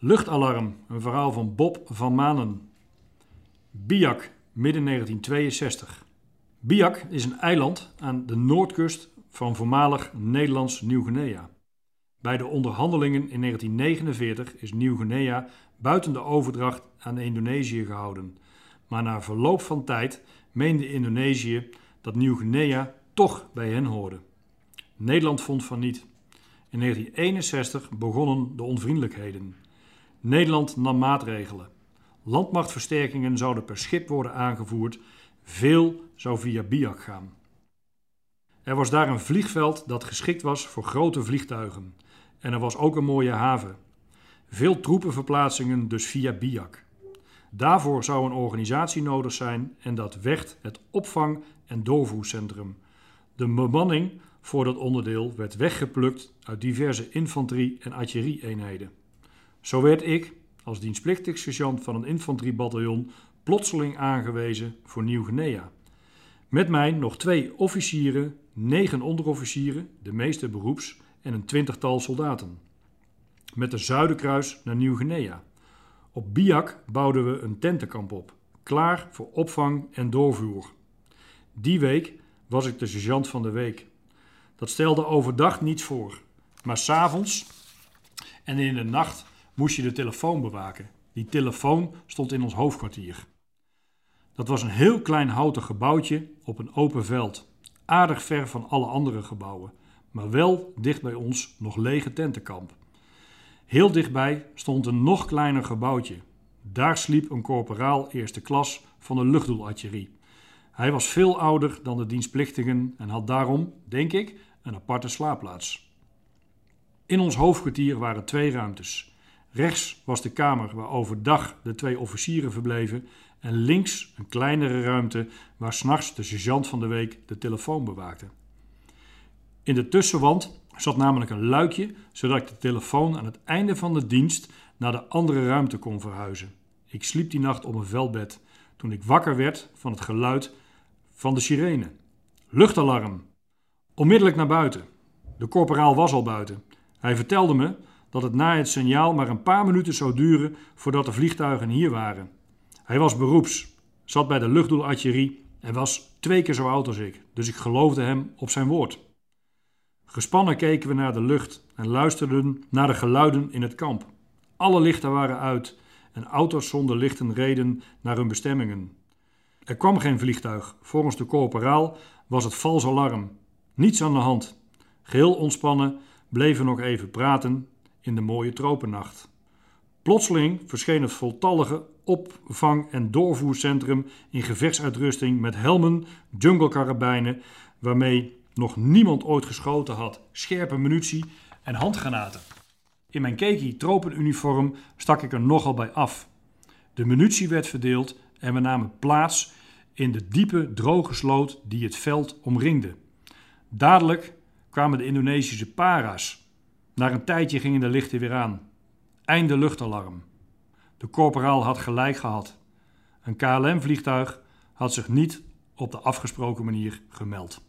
Luchtalarm, een verhaal van Bob van Manen. Biak, midden 1962. Biak is een eiland aan de noordkust van voormalig Nederlands Nieuw-Guinea. Bij de onderhandelingen in 1949 is Nieuw-Guinea buiten de overdracht aan Indonesië gehouden. Maar na verloop van tijd meende Indonesië dat Nieuw-Guinea toch bij hen hoorde. Nederland vond van niet. In 1961 begonnen de onvriendelijkheden. Nederland nam maatregelen. Landmachtversterkingen zouden per schip worden aangevoerd. Veel zou via Biak gaan. Er was daar een vliegveld dat geschikt was voor grote vliegtuigen. En er was ook een mooie haven. Veel troepenverplaatsingen dus via Biak. Daarvoor zou een organisatie nodig zijn en dat werd het opvang- en doorvoercentrum. De bemanning voor dat onderdeel werd weggeplukt uit diverse infanterie- en artillerie-eenheden. Zo werd ik, als dienstplichtig sergeant van een infanteriebataljon, plotseling aangewezen voor Nieuw-Guinea. Met mij nog twee officieren, negen onderofficieren, de meeste beroeps, en een twintigtal soldaten. Met de Zuiderkruis naar Nieuw-Guinea. Op Biak bouwden we een tentenkamp op, klaar voor opvang en doorvoer. Die week was ik de sergeant van de week. Dat stelde overdag niets voor, maar s'avonds en in de nacht moest je de telefoon bewaken. Die telefoon stond in ons hoofdkwartier. Dat was een heel klein houten gebouwtje op een open veld, aardig ver van alle andere gebouwen, maar wel dicht bij ons nog lege tentenkamp. Heel dichtbij stond een nog kleiner gebouwtje. Daar sliep een korporaal eerste klas van de luchtdoelartillerie. Hij was veel ouder dan de dienstplichtigen en had daarom, denk ik, een aparte slaapplaats. In ons hoofdkwartier waren twee ruimtes. Rechts was de kamer waar overdag de twee officieren verbleven en links een kleinere ruimte waar s'nachts de sergeant van de week de telefoon bewaakte. In de tussenwand zat namelijk een luikje zodat ik de telefoon aan het einde van de dienst naar de andere ruimte kon verhuizen. Ik sliep die nacht op een veldbed toen ik wakker werd van het geluid van de sirene. Luchtalarm! Onmiddellijk naar buiten. De korporaal was al buiten. Hij vertelde me dat het na het signaal maar een paar minuten zou duren voordat de vliegtuigen hier waren. Hij was beroeps, zat bij de luchtdoelartillerie en was twee keer zo oud als ik, dus ik geloofde hem op zijn woord. Gespannen keken we naar de lucht en luisterden naar de geluiden in het kamp. Alle lichten waren uit en auto's zonder lichten reden naar hun bestemmingen. Er kwam geen vliegtuig. Volgens de corporaal was het vals alarm. Niets aan de hand. Geheel ontspannen bleven we nog even praten in de mooie tropennacht. Plotseling verscheen het voltallige opvang- en doorvoercentrum in gevechtsuitrusting met helmen, junglekarabijnen, waarmee nog niemand ooit geschoten had, scherpe munitie en handgranaten. In mijn keki tropenuniform stak ik er nogal bij af. De munitie werd verdeeld en we namen plaats in de diepe, droge sloot die het veld omringde. Dadelijk kwamen de Indonesische para's. Na een tijdje gingen de lichten weer aan. Einde luchtalarm. De corporaal had gelijk gehad. Een KLM-vliegtuig had zich niet op de afgesproken manier gemeld.